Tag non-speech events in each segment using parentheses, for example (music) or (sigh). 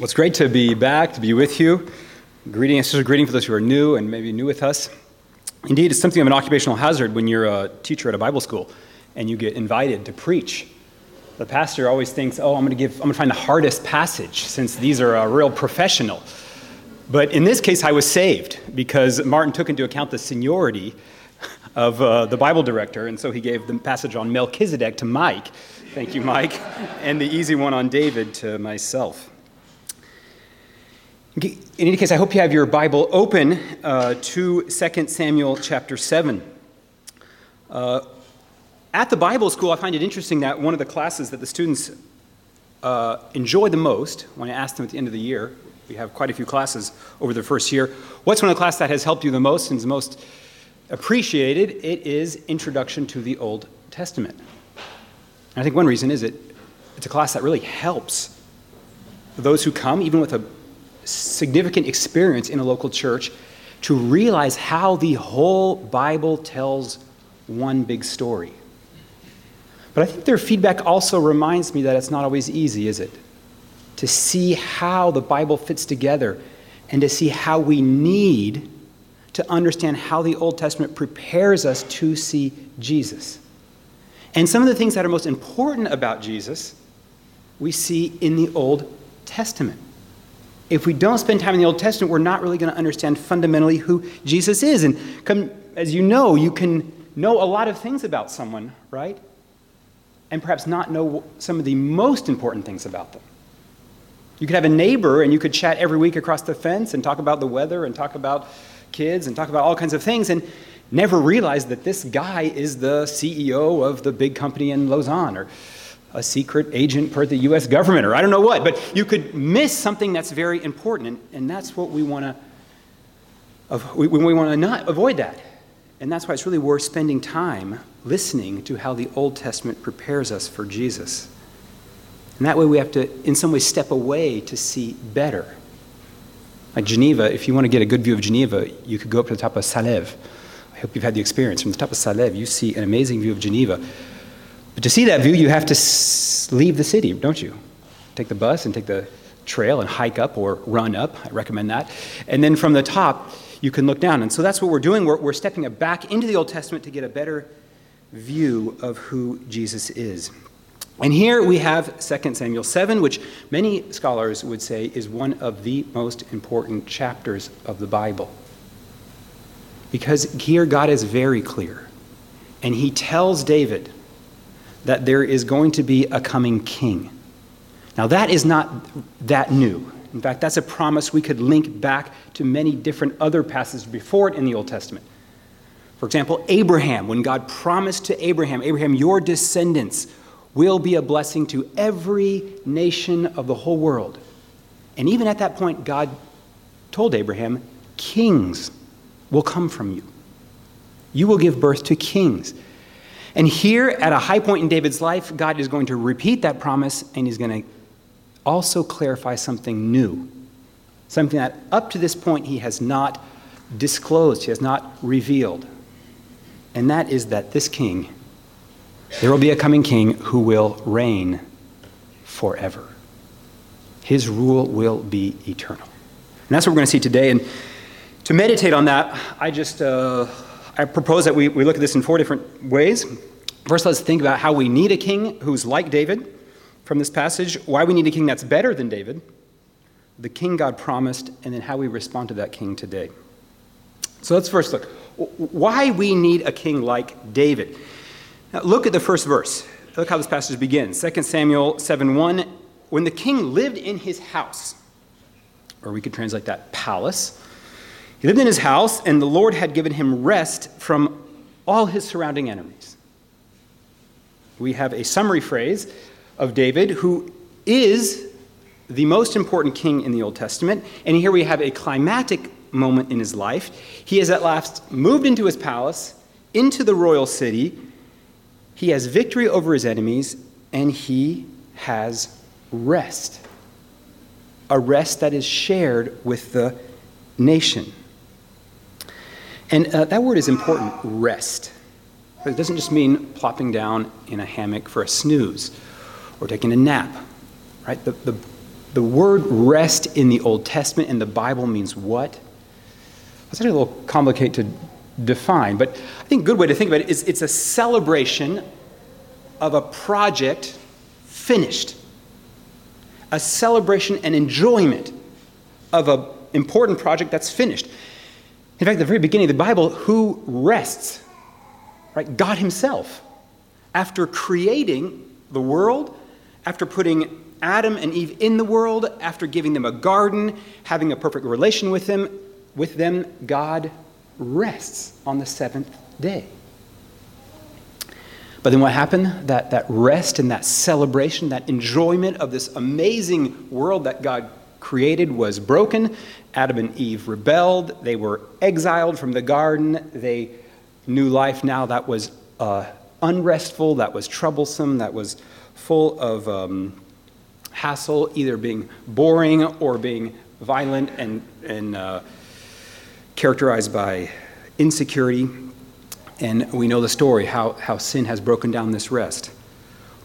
Well, it's great to be back, to be with you. Greeting, just a greeting for those who are new and maybe new with us. Indeed, it's something of an occupational hazard when you're a teacher at a Bible school and you get invited to preach. The pastor always thinks, "Oh, I'm going to give, I'm going to find the hardest passage since these are a real professional." But in this case, I was saved because Martin took into account the seniority of uh, the Bible director, and so he gave the passage on Melchizedek to Mike. Thank you, Mike, and the easy one on David to myself. In any case, I hope you have your Bible open uh, to 2 Samuel chapter 7. Uh, at the Bible school, I find it interesting that one of the classes that the students uh, enjoy the most, when I ask them at the end of the year, we have quite a few classes over the first year, what's one of the classes that has helped you the most and is most appreciated? It is Introduction to the Old Testament. And I think one reason is it, it's a class that really helps those who come, even with a significant experience in a local church to realize how the whole Bible tells one big story. But I think their feedback also reminds me that it's not always easy, is it? To see how the Bible fits together and to see how we need to understand how the Old Testament prepares us to see Jesus. And some of the things that are most important about Jesus, we see in the Old Testament if we don't spend time in the Old Testament, we're not really going to understand fundamentally who Jesus is. And come, as you know, you can know a lot of things about someone, right? And perhaps not know some of the most important things about them. You could have a neighbor and you could chat every week across the fence and talk about the weather and talk about kids and talk about all kinds of things and never realize that this guy is the CEO of the big company in Lausanne or a secret agent for the US government, or I don't know what, but you could miss something that's very important, and, and that's what we want to, we, we want to not avoid that. And that's why it's really worth spending time listening to how the Old Testament prepares us for Jesus. And that way we have to, in some way, step away to see better. Like Geneva, if you want to get a good view of Geneva, you could go up to the top of Salève. I hope you've had the experience. From the top of Salève, you see an amazing view of Geneva. But to see that view, you have to leave the city, don't you? Take the bus and take the trail and hike up or run up. I recommend that. And then from the top, you can look down. And so that's what we're doing. We're, we're stepping back into the Old Testament to get a better view of who Jesus is. And here we have 2 Samuel 7, which many scholars would say is one of the most important chapters of the Bible. Because here God is very clear. And he tells David, that there is going to be a coming king. Now, that is not that new. In fact, that's a promise we could link back to many different other passages before it in the Old Testament. For example, Abraham, when God promised to Abraham, Abraham, your descendants will be a blessing to every nation of the whole world. And even at that point, God told Abraham, kings will come from you. You will give birth to kings. And here, at a high point in David's life, God is going to repeat that promise and he's going to also clarify something new. Something that up to this point he has not disclosed, he has not revealed. And that is that this king, there will be a coming king who will reign forever. His rule will be eternal. And that's what we're going to see today. And to meditate on that, I just. Uh, I propose that we, we look at this in four different ways. First, let's think about how we need a king who's like David from this passage, why we need a king that's better than David, the king God promised, and then how we respond to that king today. So let's first look why we need a king like David. Now, look at the first verse. Look how this passage begins 2 Samuel 7 1. When the king lived in his house, or we could translate that palace, he lived in his house, and the Lord had given him rest from all his surrounding enemies. We have a summary phrase of David, who is the most important king in the Old Testament. And here we have a climatic moment in his life. He has at last moved into his palace, into the royal city. He has victory over his enemies, and he has rest. A rest that is shared with the nation. And uh, that word is important rest. It doesn't just mean plopping down in a hammock for a snooze or taking a nap. Right? The, the the word rest in the Old Testament in the Bible means what? It's actually a little complicated to define, but I think a good way to think about it is it's a celebration of a project finished, a celebration and enjoyment of an important project that's finished. In fact, at the very beginning of the Bible, who rests? Right? God Himself. After creating the world, after putting Adam and Eve in the world, after giving them a garden, having a perfect relation with them, with them, God rests on the seventh day. But then what happened? That, that rest and that celebration, that enjoyment of this amazing world that God created was broken. Adam and Eve rebelled. They were exiled from the garden. They knew life now that was uh, unrestful, that was troublesome, that was full of um, hassle, either being boring or being violent and, and uh, characterized by insecurity. And we know the story how, how sin has broken down this rest.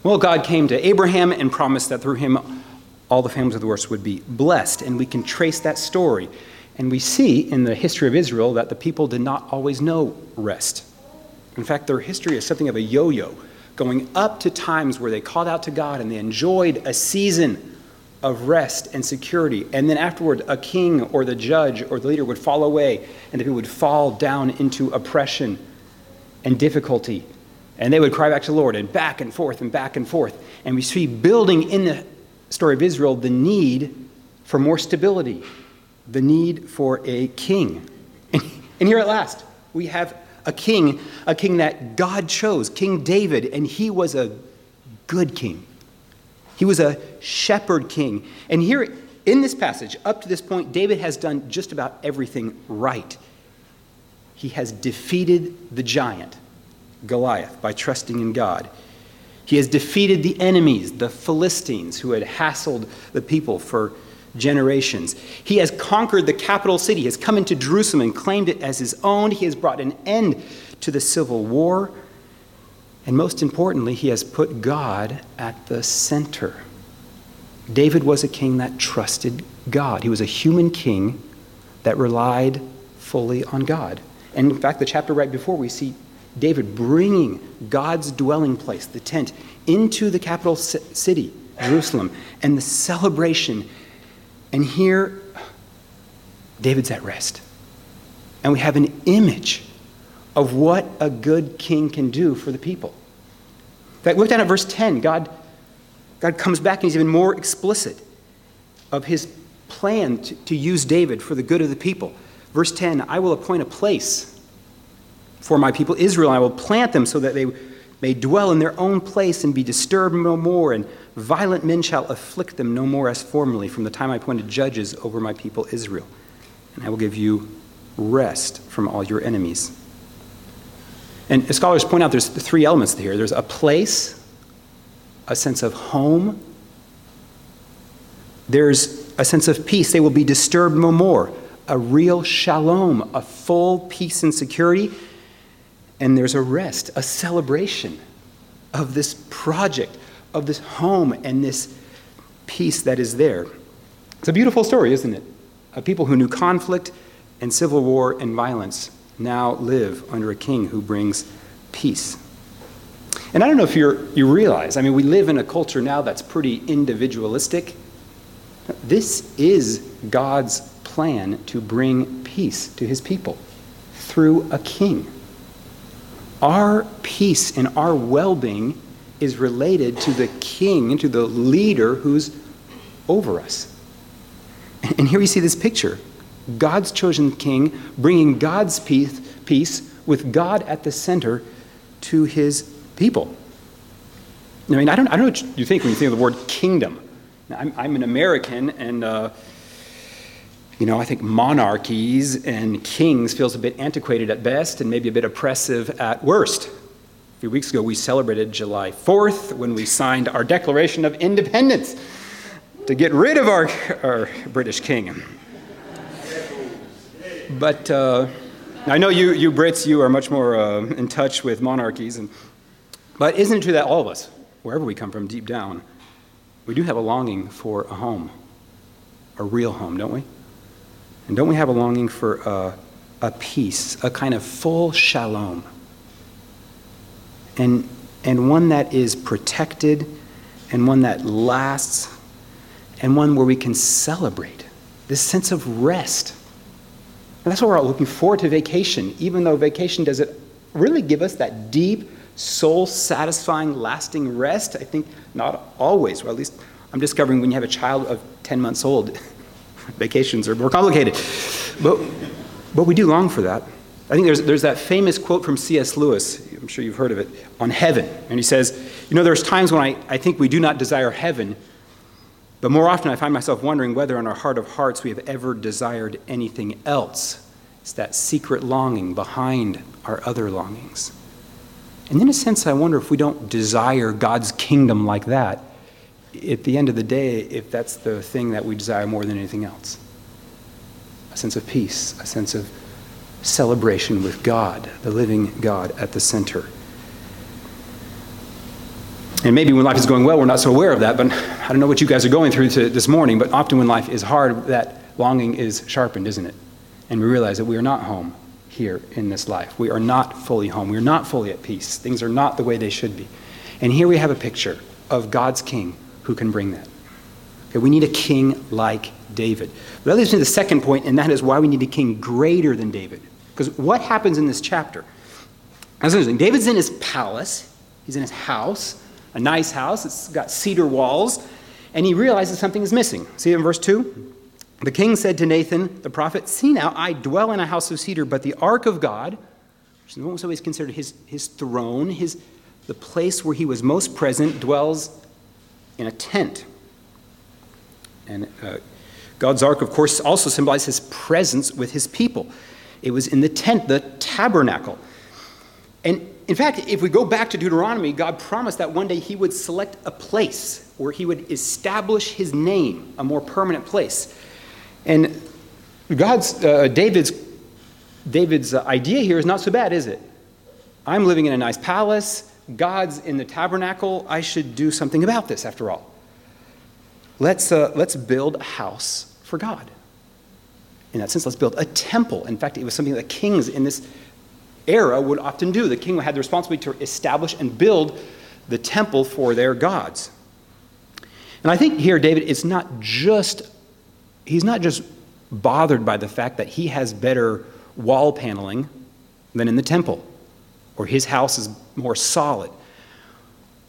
Well, God came to Abraham and promised that through him all the families of the earth would be blessed. And we can trace that story. And we see in the history of Israel that the people did not always know rest. In fact, their history is something of a yo yo, going up to times where they called out to God and they enjoyed a season of rest and security. And then afterward, a king or the judge or the leader would fall away, and the people would fall down into oppression and difficulty. And they would cry back to the Lord, and back and forth and back and forth. And we see building in the story of Israel the need for more stability, the need for a king. And, and here at last, we have a king, a king that God chose, King David, and he was a good king. He was a shepherd king. And here in this passage, up to this point, David has done just about everything right. He has defeated the giant, Goliath, by trusting in God. He has defeated the enemies, the Philistines, who had hassled the people for generations. He has conquered the capital city, he has come into Jerusalem and claimed it as his own. He has brought an end to the civil war. And most importantly, he has put God at the center. David was a king that trusted God. He was a human king that relied fully on God. And in fact, the chapter right before, we see David bringing God's dwelling place, the tent, into the capital city, Jerusalem, and the celebration. And here, David's at rest. And we have an image of what a good king can do for the people. In fact, look down at verse 10. God, God comes back and he's even more explicit of his plan to, to use David for the good of the people. Verse 10 I will appoint a place for my people Israel, I will plant them so that they may dwell in their own place and be disturbed no more, and violent men shall afflict them no more as formerly from the time I appointed judges over my people Israel. And I will give you rest from all your enemies. And scholars point out there's three elements here there's a place, a sense of home, there's a sense of peace. They will be disturbed no more. A real shalom, a full peace and security. And there's a rest, a celebration of this project, of this home, and this peace that is there. It's a beautiful story, isn't it? Of people who knew conflict and civil war and violence now live under a king who brings peace. And I don't know if you you realize, I mean, we live in a culture now that's pretty individualistic. This is God's plan to bring peace to his people through a king. Our peace and our well being is related to the king, to the leader who's over us. And here we see this picture God's chosen king, bringing God's peace, peace with God at the center to his people. I mean, I don't, I don't know what you think when you think of the word kingdom. I'm, I'm an American, and, uh, you know, I think monarchies and kings feels a bit antiquated at best and maybe a bit oppressive at worst. A few weeks ago, we celebrated July 4th when we signed our Declaration of Independence to get rid of our, our British king. But uh, I know you, you Brits, you are much more uh, in touch with monarchies. And, but isn't it true that all of us, wherever we come from deep down, we do have a longing for a home, a real home, don't we? And don't we have a longing for a, a peace, a kind of full shalom? And, and one that is protected, and one that lasts, and one where we can celebrate this sense of rest. And that's why we're all looking forward to vacation, even though vacation doesn't really give us that deep, soul satisfying, lasting rest. I think not always, or at least I'm discovering when you have a child of 10 months old, vacations are more complicated. But, but we do long for that. I think there's, there's that famous quote from C.S. Lewis, I'm sure you've heard of it, on heaven. And he says, You know, there's times when I, I think we do not desire heaven, but more often I find myself wondering whether in our heart of hearts we have ever desired anything else. It's that secret longing behind our other longings. And in a sense, I wonder if we don't desire God's kingdom like that, at the end of the day, if that's the thing that we desire more than anything else a sense of peace, a sense of celebration with God, the living God at the center. And maybe when life is going well, we're not so aware of that, but I don't know what you guys are going through this morning, but often when life is hard, that longing is sharpened, isn't it? And we realize that we are not home here in this life. We are not fully home. We are not fully at peace. Things are not the way they should be. And here we have a picture of God's king who can bring that. Okay, we need a king like David. But that leads me to the second point, and that is why we need a king greater than David. Because what happens in this chapter? That's interesting. David's in his palace, he's in his house, a nice house. It's got cedar walls, and he realizes something is missing. See in verse 2? The king said to Nathan, the prophet, See now, I dwell in a house of cedar, but the ark of God, which was always considered his, his throne, his, the place where he was most present, dwells in a tent. And uh, God's ark, of course, also symbolizes his presence with his people. It was in the tent, the tabernacle. And in fact, if we go back to Deuteronomy, God promised that one day he would select a place where he would establish his name, a more permanent place. And God's, uh, David's, David's idea here is not so bad, is it? I'm living in a nice palace. God's in the tabernacle. I should do something about this, after all. Let's, uh, let's build a house for God in that sense. Let's build a temple. In fact, it was something that kings in this era would often do. The king had the responsibility to establish and build the temple for their gods. And I think here, David is not just, he's not just bothered by the fact that he has better wall paneling than in the temple, or his house is more solid.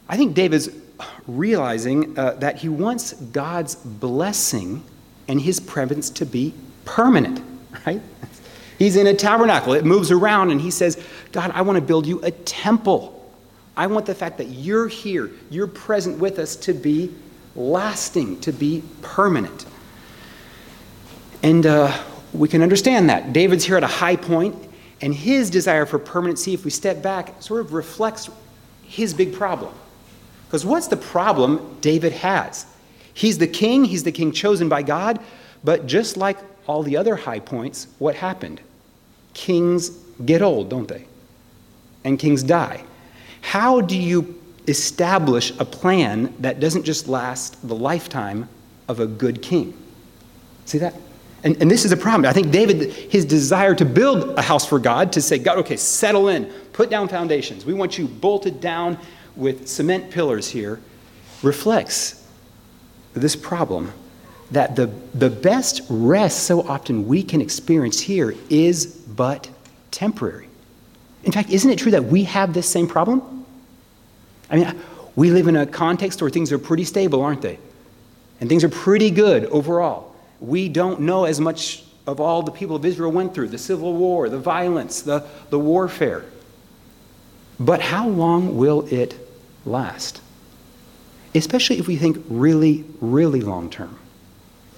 I think David's realizing uh, that he wants God's blessing and his presence to be permanent, (laughs) right? He's in a tabernacle, it moves around, and he says, God, I want to build you a temple. I want the fact that you're here, you're present with us to be lasting, to be permanent. And uh, we can understand that. David's here at a high point, and his desire for permanency, if we step back, sort of reflects his big problem. Because what's the problem David has? He's the king, he's the king chosen by God, but just like all the other high points, what happened? Kings get old, don't they? And kings die. How do you establish a plan that doesn't just last the lifetime of a good king? See that? And, and this is a problem. I think David, his desire to build a house for God, to say, God, okay, settle in, put down foundations. We want you bolted down with cement pillars here, reflects this problem that the, the best rest so often we can experience here is but temporary. In fact, isn't it true that we have this same problem? I mean, we live in a context where things are pretty stable, aren't they? And things are pretty good overall. We don't know as much of all the people of Israel went through the civil war, the violence, the, the warfare. But how long will it last? Especially if we think really, really long term.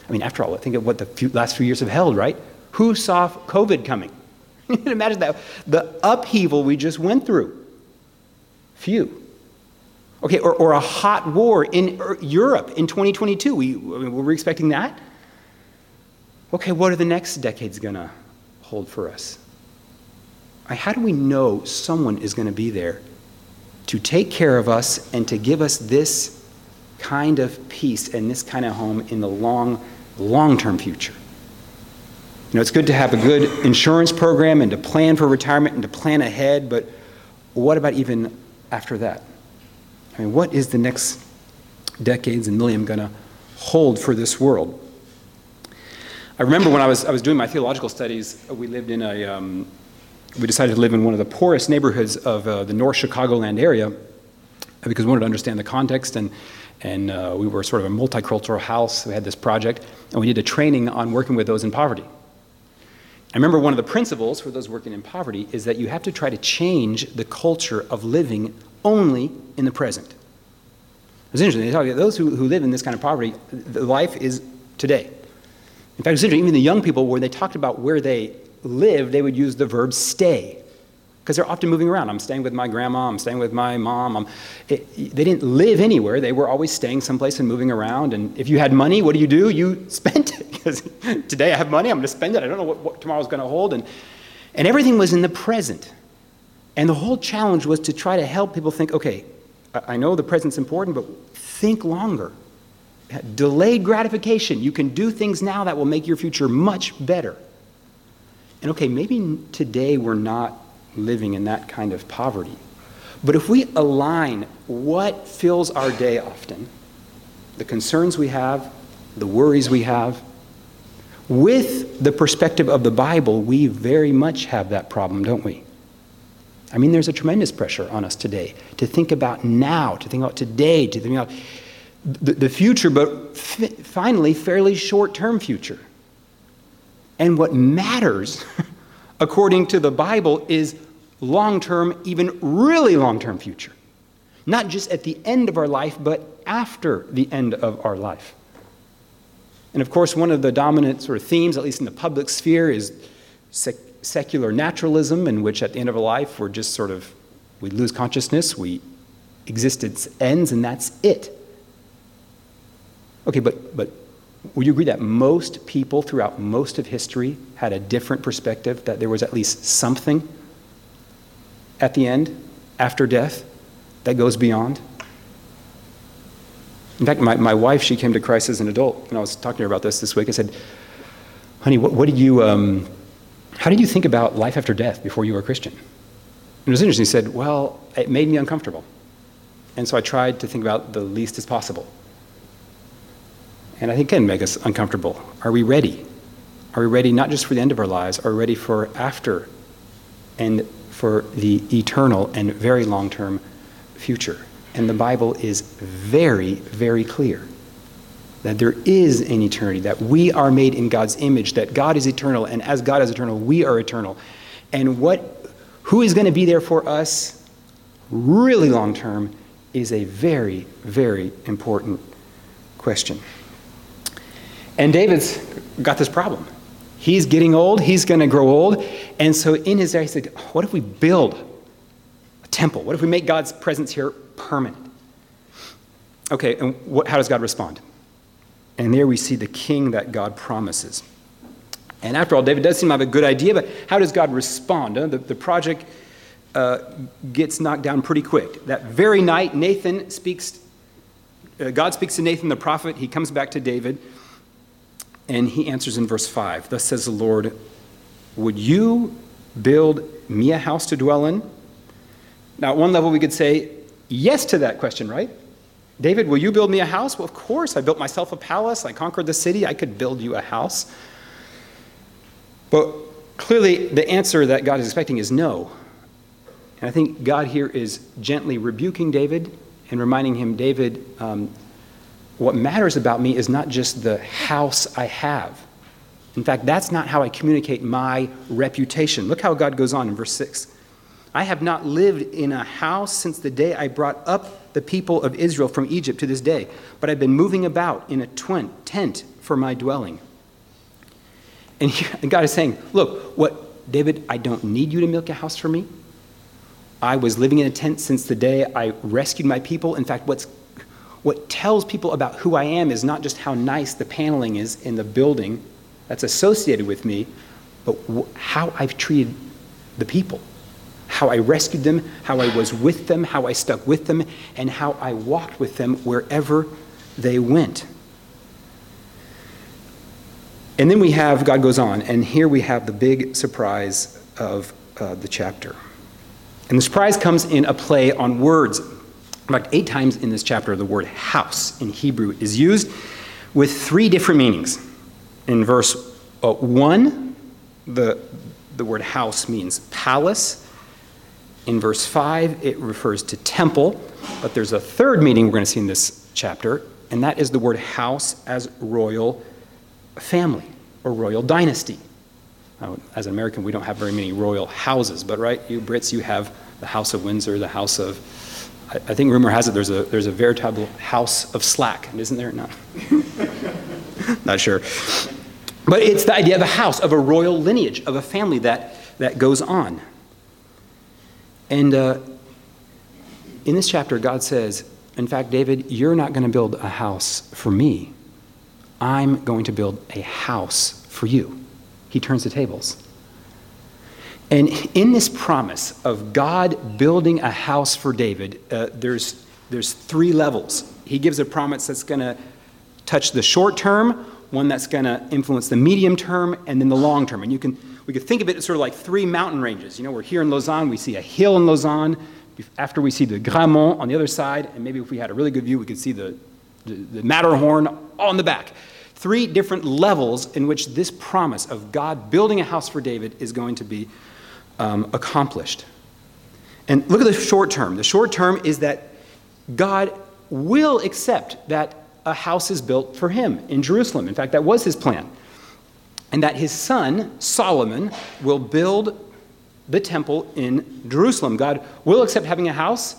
I mean, after all, think of what the few, last few years have held, right? Who saw COVID coming? (laughs) Imagine that. The upheaval we just went through. Few. Okay, or, or a hot war in er, Europe in 2022. We, were we expecting that? Okay, what are the next decades going to hold for us? How do we know someone is going to be there to take care of us and to give us this kind of peace and this kind of home in the long long term future. You know, it's good to have a good insurance program and to plan for retirement and to plan ahead, but what about even after that? I mean, what is the next decades and millennium going to hold for this world? I remember when I was, I was doing my theological studies, we lived in a, um, we decided to live in one of the poorest neighborhoods of uh, the North Chicagoland area because we wanted to understand the context and, and uh, we were sort of a multicultural house. We had this project and we did a training on working with those in poverty. I remember one of the principles for those working in poverty is that you have to try to change the culture of living only in the present. It's interesting. They talk about those who, who live in this kind of poverty, the life is today. In fact, it's interesting. Even the young people, when they talked about where they live, they would use the verb stay because they're often moving around. I'm staying with my grandma, I'm staying with my mom. It, they didn't live anywhere, they were always staying someplace and moving around. And if you had money, what do you do? You (laughs) spent it. Because today I have money, I'm going to spend it. I don't know what, what tomorrow's going to hold. And, and everything was in the present. And the whole challenge was to try to help people think okay, I know the present's important, but think longer. Delayed gratification. You can do things now that will make your future much better. And okay, maybe today we're not living in that kind of poverty. But if we align what fills our day often, the concerns we have, the worries we have, with the perspective of the Bible, we very much have that problem, don't we? I mean, there's a tremendous pressure on us today to think about now, to think about today, to think about the, future, but finally, fairly short term future. And what matters, (laughs) according to the Bible, is long term, even really long term future. Not just at the end of our life, but after the end of our life. And of course, one of the dominant sort of themes, at least in the public sphere, is sec- secular naturalism, in which at the end of our life, we're just sort of, we lose consciousness, we existence ends, and that's it. Okay, but, but would you agree that most people throughout most of history had a different perspective, that there was at least something at the end, after death, that goes beyond? In fact, my, my wife, she came to Christ as an adult, and I was talking to her about this this week. I said, honey, what, what did you, um, how did you think about life after death before you were a Christian? And it was interesting. He said, well, it made me uncomfortable. And so I tried to think about the least as possible. And I think can make us uncomfortable. Are we ready? Are we ready not just for the end of our lives, are we ready for after and for the eternal and very long term future? And the Bible is very, very clear that there is an eternity, that we are made in God's image, that God is eternal, and as God is eternal, we are eternal. And what, who is going to be there for us really long term is a very, very important question. And David's got this problem. He's getting old, he's going to grow old. And so in his day, he said, What if we build a temple? What if we make God's presence here permanent? Okay, and what, how does God respond? And there we see the king that God promises. And after all, David does seem to have a good idea, but how does God respond? Uh, the, the project uh, gets knocked down pretty quick. That very night, Nathan speaks, uh, God speaks to Nathan the prophet. He comes back to David, and he answers in verse 5 Thus says the Lord, Would you build me a house to dwell in? Now, at one level, we could say yes to that question, right? David, will you build me a house? Well, of course. I built myself a palace. I conquered the city. I could build you a house. But clearly, the answer that God is expecting is no. And I think God here is gently rebuking David and reminding him, David, um, what matters about me is not just the house I have. In fact, that's not how I communicate my reputation. Look how God goes on in verse 6. I have not lived in a house since the day I brought up the people of Israel from Egypt to this day, but I've been moving about in a tent for my dwelling. (laughs) And God is saying, Look, what, David, I don't need you to milk a house for me. I was living in a tent since the day I rescued my people. In fact, what's, what tells people about who I am is not just how nice the paneling is in the building that's associated with me, but how I've treated the people how I rescued them, how I was with them, how I stuck with them, and how I walked with them wherever they went. And then we have, God goes on, and here we have the big surprise of uh, the chapter. And the surprise comes in a play on words. In fact, eight times in this chapter, the word house in Hebrew is used with three different meanings. In verse uh, 1, the, the word house means palace. In verse 5, it refers to temple. But there's a third meaning we're going to see in this chapter, and that is the word house as royal family or royal dynasty. Now, as an American, we don't have very many royal houses, but right, you Brits, you have the House of Windsor, the House of, I, I think rumor has it there's a, there's a veritable House of Slack, isn't there? No. (laughs) Not sure. But it's the idea of a house, of a royal lineage, of a family that, that goes on. And uh, in this chapter, God says, in fact, David, you're not going to build a house for me. I'm going to build a house for you. He turns the tables. And in this promise of God building a house for David, uh, there's, there's three levels. He gives a promise that's going to touch the short term, one that's going to influence the medium term, and then the long term. And you can, we could think of it as sort of like three mountain ranges. You know, we're here in Lausanne, we see a hill in Lausanne. After we see the Grammont on the other side, and maybe if we had a really good view, we could see the, the, the Matterhorn on the back. Three different levels in which this promise of God building a house for David is going to be um, accomplished. And look at the short term. The short term is that God will accept that a house is built for him in Jerusalem. In fact, that was his plan. And that his son, Solomon, will build the temple in Jerusalem. God will accept having a house.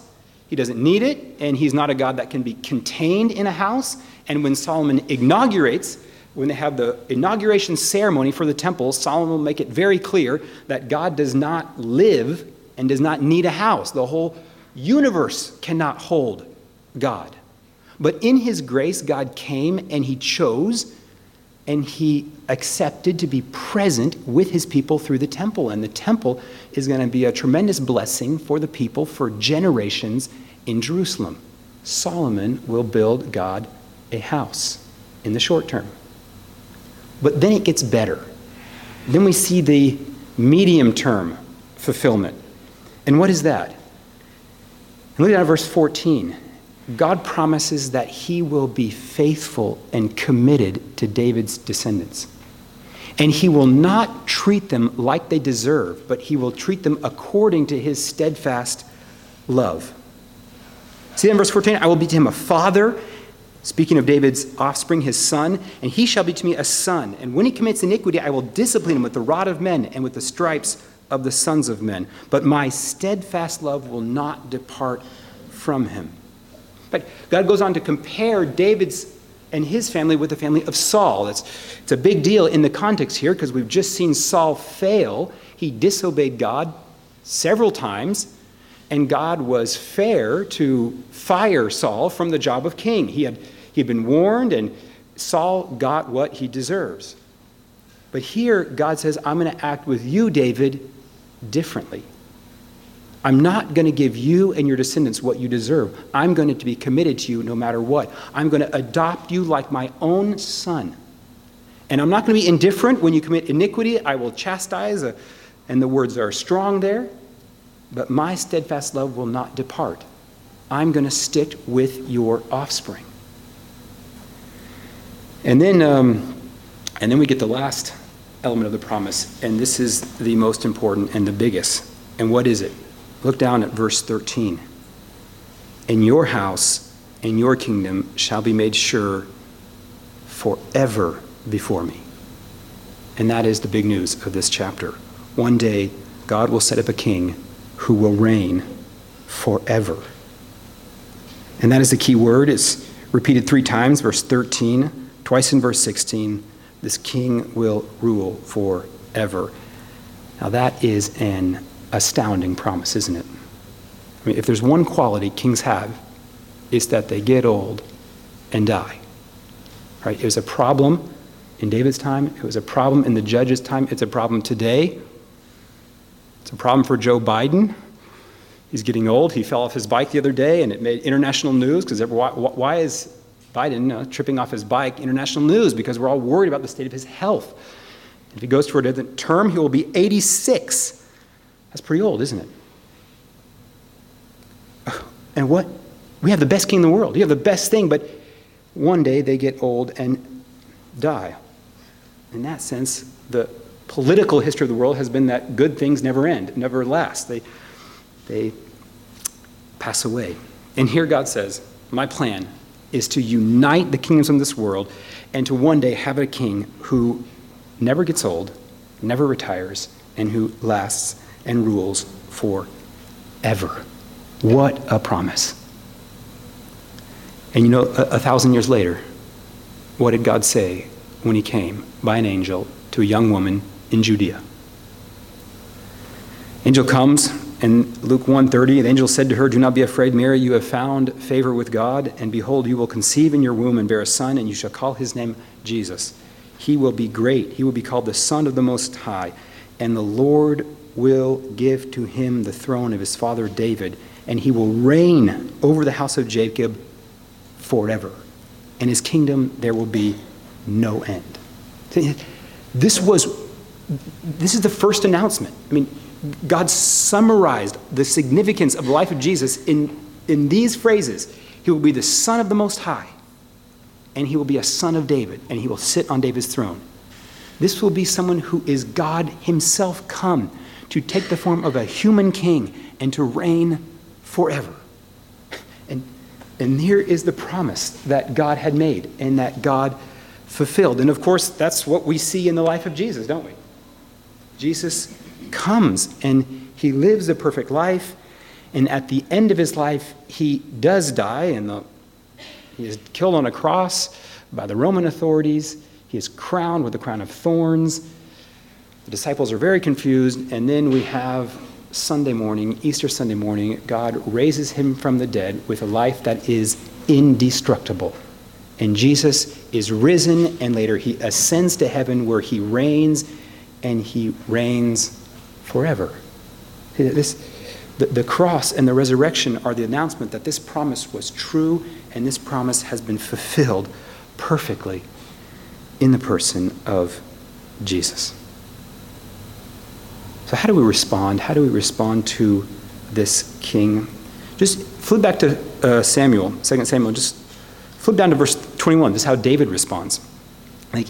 He doesn't need it, and he's not a God that can be contained in a house. And when Solomon inaugurates, when they have the inauguration ceremony for the temple, Solomon will make it very clear that God does not live and does not need a house. The whole universe cannot hold God. But in his grace, God came and he chose and he accepted to be present with his people through the temple. And the temple is going to be a tremendous blessing for the people for generations in Jerusalem. Solomon will build God a house in the short term. But then it gets better. Then we see the medium term fulfillment. And what is that? Look at verse 14. God promises that he will be faithful and committed to David's descendants. And he will not treat them like they deserve, but he will treat them according to his steadfast love. See in verse 14, I will be to him a father, Speaking of David's offspring, his son, and he shall be to me a son. And when he commits iniquity, I will discipline him with the rod of men and with the stripes of the sons of men. But my steadfast love will not depart from him. But God goes on to compare David's and his family with the family of Saul. It's a big deal in the context here because we've just seen Saul fail. He disobeyed God several times, and God was fair to fire Saul from the job of king. He had, he had been warned, and Saul got what he deserves. But here, God says, I'm going to act with you, David, differently. I'm not going to give you and your descendants what you deserve. I'm going to be committed to you no matter what. I'm going to adopt you like my own son. And I'm not going to be indifferent when you commit iniquity. I will chastise, uh, and the words are strong there but my steadfast love will not depart. I'm going to stick with your offspring. And then, um, and then we get the last element of the promise, and this is the most important and the biggest. And what is it? Look down at verse 13. In your house and your kingdom shall be made sure forever before me. And that is the big news of this chapter. One day, God will set up a king who will reign forever. And that is the key word. It's repeated three times, verse 13, twice in verse 16. This king will rule forever. Now, that is an astounding promise, isn't it? I mean, if there's one quality kings have, it's that they get old and die. Right? It was a problem in David's time, it was a problem in the judge's time, it's a problem today. It's a problem for Joe Biden. He's getting old. He fell off his bike the other day, and it made international news because why, why, is Biden uh, tripping off his bike, international news, because we're all worried about the state of his health. If he goes for a term, he will be 86. That's pretty old, isn't it? (sighs) And what? We have the best king in the world. You have the best thing, but one day they get old and die. In that sense, the political history of the world has been that good things never end, never last. They, they pass away. And here God says, My plan is to unite the kingdoms of this world and to one day have a king who never gets old, never retires, and who lasts and rules forever. What a promise. And you know, a, a, thousand years later, what did God say when he came by an angel to a young woman in Judea? Angel comes, and Luke 1:30, the angel said to her, "Do not be afraid, Mary, you have found favor with God, and behold, you will conceive in your womb and bear a son, and you shall call his name Jesus. He will be great. He will be called the Son of the Most High, and the Lord will give to him the throne of his father David, and he will reign over the house of Jacob forever. And his kingdom there will be no end. This was this is the first announcement. I mean, God summarized the significance of the life of Jesus in, in these phrases. He will be the Son of the Most High, and he will be a son of David, and he will sit on David's throne. This will be someone who is God himself come to take the form of a human king and to reign forever. And, and here is the promise that God had made and that God fulfilled. And of course, that's what we see in the life of Jesus, don't we? Jesus comes and he lives a perfect life. And at the end of his life, he does die, and he is killed on a cross by the Roman authorities. He is crowned with a crown of thorns. The disciples are very confused, and then we have Sunday morning, Easter Sunday morning, God raises him from the dead with a life that is indestructible. And Jesus is risen, and later he ascends to heaven where he reigns, and he reigns forever. This, the, the cross and the resurrection are the announcement that this promise was true, and this promise has been fulfilled perfectly in the person of Jesus. So, how do we respond? How do we respond to this king? Just flip back to uh, Samuel, 2 Samuel. Just flip down to verse 21. This is how David responds. Like,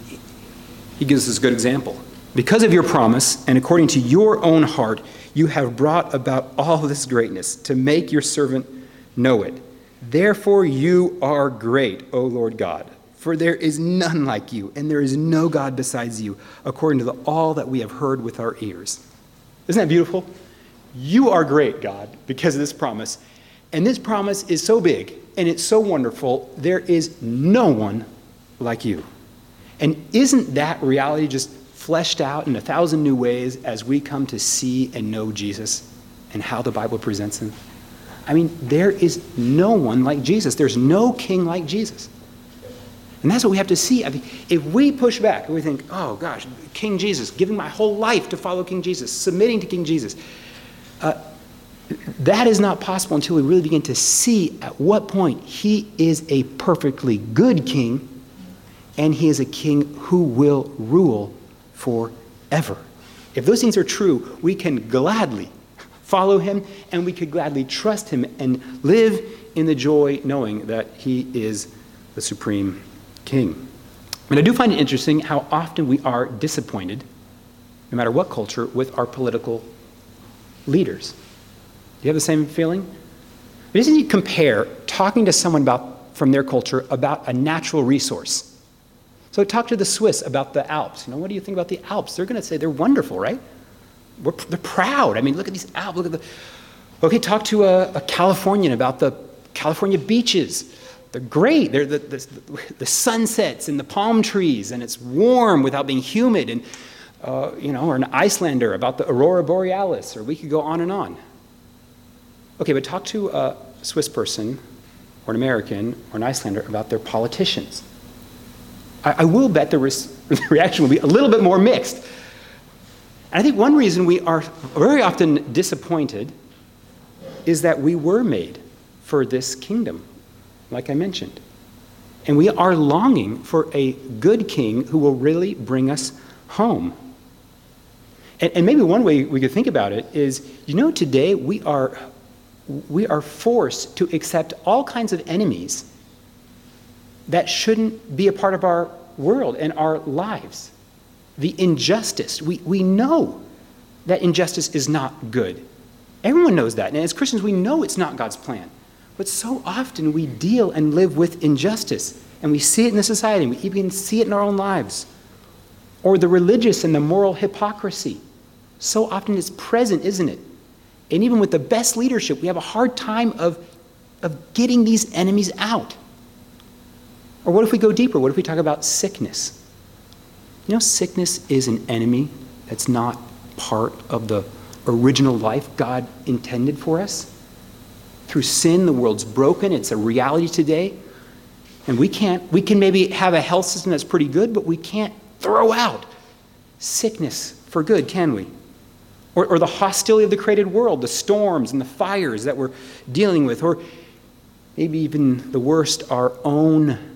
he gives us this good example. Because of your promise, and according to your own heart, you have brought about all this greatness to make your servant know it. Therefore, you are great, O Lord God. For there is none like you, and there is no God besides you, according to the, all that we have heard with our ears. Isn't that beautiful? You are great, God, because of this promise. And this promise is so big and it's so wonderful. There is no one like you. And isn't that reality just fleshed out in a thousand new ways as we come to see and know Jesus and how the Bible presents him? I mean, there is no one like Jesus. There's no king like Jesus. And that's what we have to see. I mean, if we push back and we think, oh gosh, King Jesus, giving my whole life to follow King Jesus, submitting to King Jesus, uh, that is not possible until we really begin to see at what point he is a perfectly good king and he is a king who will rule forever. If those things are true, we can gladly follow him and we could gladly trust him and live in the joy knowing that he is the supreme king. And I do find it interesting how often we are disappointed, no matter what culture, with our political leaders. Do you have the same feeling? Doesn't he compare talking to someone about, from their culture about a natural resource? So talk to the Swiss about the Alps. You know, what do you think about the Alps? They're going to say they're wonderful, right? We're, they're proud. I mean, look at these Alps. Look at the. Okay, talk to a, a Californian about the California beaches. They're great. They're the, the, the, sunsets and the palm trees, and it's warm without being humid. And, uh, you know, or an Icelander about the aurora borealis, or we could go on and on. Okay, but talk to a Swiss person, or an American, or an Icelander about their politicians. I, I will bet the, (laughs) the reaction will be a little bit more mixed. And I think one reason we are very often disappointed is that we were made for this kingdom like I mentioned. And we are longing for a good king who will really bring us home. And, and maybe one way we could think about it is you know, today we are, we are forced to accept all kinds of enemies that shouldn't be a part of our world and our lives. The injustice. We, we know that injustice is not good. Everyone knows that. And as Christians, we know it's not God's plan. But so often we deal and live with injustice. And we see it in the society, we even see it in our own lives. Or the religious and the moral hypocrisy. So often it's present, isn't it? And even with the best leadership, we have a hard time of, of getting these enemies out. Or what if we go deeper? What if we talk about sickness? You know, sickness is an enemy that's not part of the original life God intended for us. Through sin, the world's broken. It's a reality today. And we can't, we can maybe have a health system that's pretty good, but we can't throw out sickness for good, can we? Or, or the hostility of the created world, the storms and the fires that we're dealing with, or maybe even the worst, our own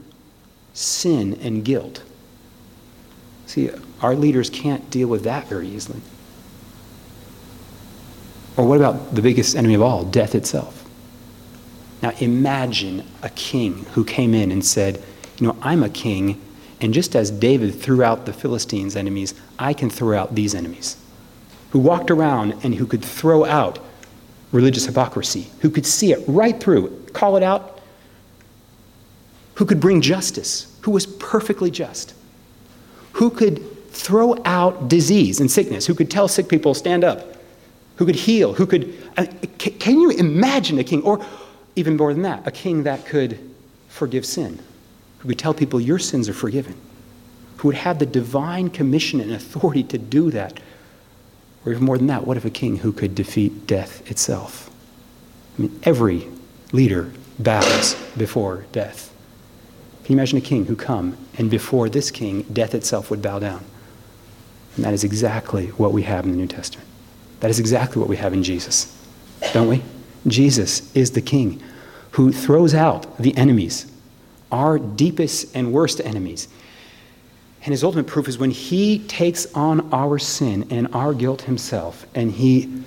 sin and guilt. See, our leaders can't deal with that very easily. Or what about the biggest enemy of all, death itself? Now imagine a king who came in and said, You know, I'm a king, and just as David threw out the Philistines' enemies, I can throw out these enemies. Who walked around and who could throw out religious hypocrisy, who could see it right through, call it out, who could bring justice, who was perfectly just, who could throw out disease and sickness, who could tell sick people, stand up, who could heal, who could. Uh, can you imagine a king, or even more than that, a king that could forgive sin, who could tell people, your sins are forgiven, who would have the divine commission and authority to do that? Or even more than that, what if a king who could defeat death itself? I mean, every leader bows before death. Can you imagine a king who come and before this king, death itself would bow down? And that is exactly what we have in the New Testament. That is exactly what we have in Jesus, don't we? Jesus is the King who throws out the enemies, our deepest and worst enemies. And his ultimate proof is when he takes on our sin and our guilt himself, and he,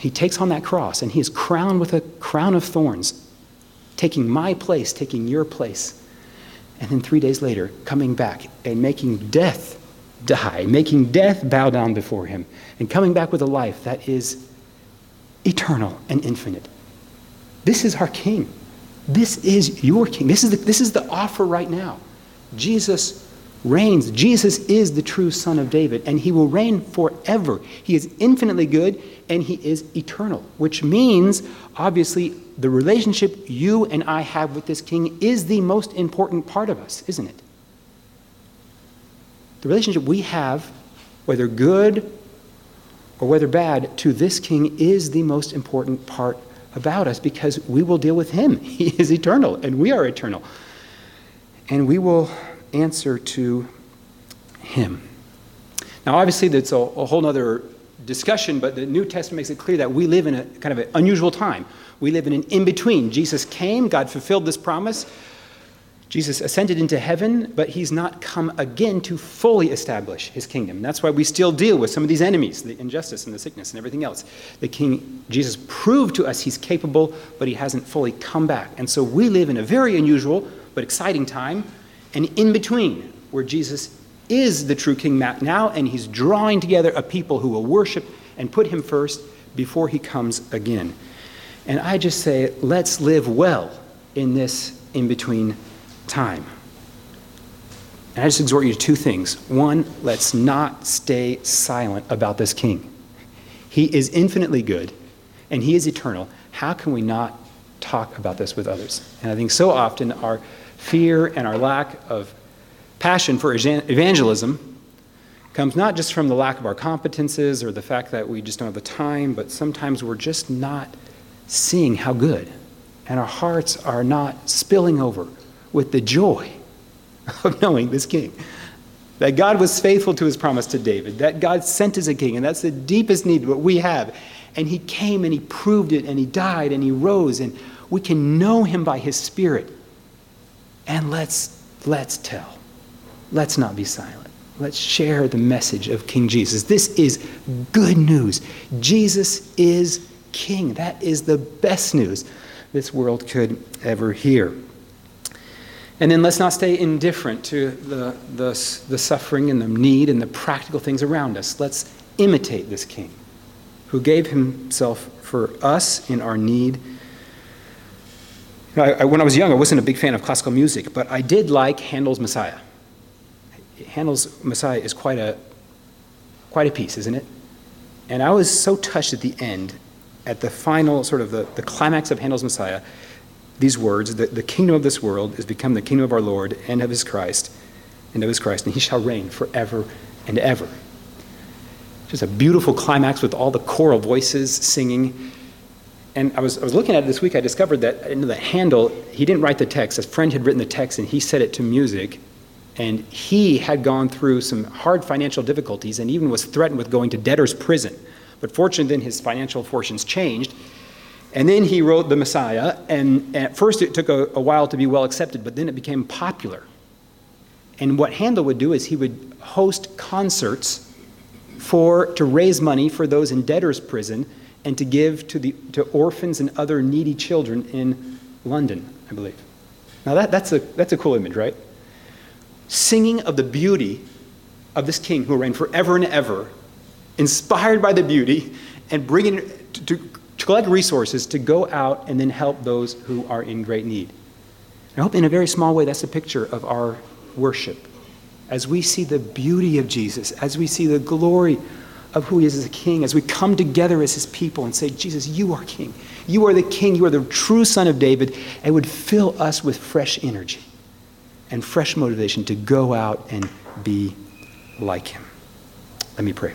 he takes on that cross, and he is crowned with a crown of thorns, taking my place, taking your place. And then three days later, coming back and making death die, making death bow down before him, and coming back with a life that is eternal and infinite. This is our King. This is your King. This is the, this is the offer right now. Jesus reigns. Jesus is the true Son of David, and he will reign forever. He is infinitely good, and he is eternal, which means, obviously, the relationship you and I have with this King is the most important part of us, isn't it? The relationship we have, whether good or whether bad, to this king is the most important part about us because we will deal with him. (laughs) He is eternal, and we are eternal. And we will answer to him. Now, obviously, that's a, a whole other discussion, but the New Testament makes it clear that we live in a kind of an unusual time. We live in an in between. Jesus came, God fulfilled this promise. Jesus ascended into heaven, but he's not come again to fully establish his kingdom. That's why we still deal with some of these enemies, the injustice and the sickness and everything else. The king, Jesus proved to us he's capable, but he hasn't fully come back. And so we live in a very unusual but exciting time, and in between, where Jesus is the true king Mac now, and he's drawing together a people who will worship and put him first before he comes again. And I just say, let's live well in this in between time. And I just exhort you to two things. One, let's not stay silent about this king. He is infinitely good and he is eternal. How can we not talk about this with others? And I think so often our fear and our lack of passion for evangelism comes not just from the lack of our competences or the fact that we just don't have the time, but sometimes we're just not seeing how good. And our hearts are not spilling over with the joy (laughs) of knowing this king. That God was faithful to his promise to David, that God sent as a king, and that's the deepest need what we have. And he came and he proved it, and he died and he rose, and we can know him by his spirit. And let's, let's tell. Let's not be silent. Let's share the message of King Jesus. This is good news. Jesus is King. That is the best news this world could ever hear. And then let's not stay indifferent to the, the, the suffering and the need and the practical things around us. Let's imitate this King who gave himself for us in our need. I, I, when I was young, I wasn't a big fan of classical music, but I did like Handel's Messiah. Handel's Messiah is quite a, quite a piece, isn't it? And I was so touched at the end, at the final sort of the, the climax of Handel's Messiah, these words that the kingdom of this world is become the kingdom of our Lord and of his Christ, and of his Christ, and he shall reign forever and ever. Just a beautiful climax with all the choral voices singing. And I was, I was looking at it this week, I discovered that in the Handel, he didn't write the text. A friend had written the text and he set it to music. And he had gone through some hard financial difficulties and even was threatened with going to debtor's prison. But fortunately, then his financial fortunes changed. And then he wrote The Messiah. And at first, it took a, a while to be well accepted, but then it became popular. And what Handel would do is he would host concerts for, to raise money for those in debtor's prison and to give to, the, to orphans and other needy children in London, I believe. Now, that, that's, a, that's a cool image, right? Singing of the beauty of this king who will reign forever and ever, inspired by the beauty, and bringing to, to, to collect resources to go out and then help those who are in great need. And I hope in a very small way that's a picture of our worship. As we see the beauty of Jesus, as we see the glory of who he is as a king, as we come together as his people and say, Jesus, you are king. You are the king. You are the true son of David. It would fill us with fresh energy and fresh motivation to go out and be like him. Let me pray.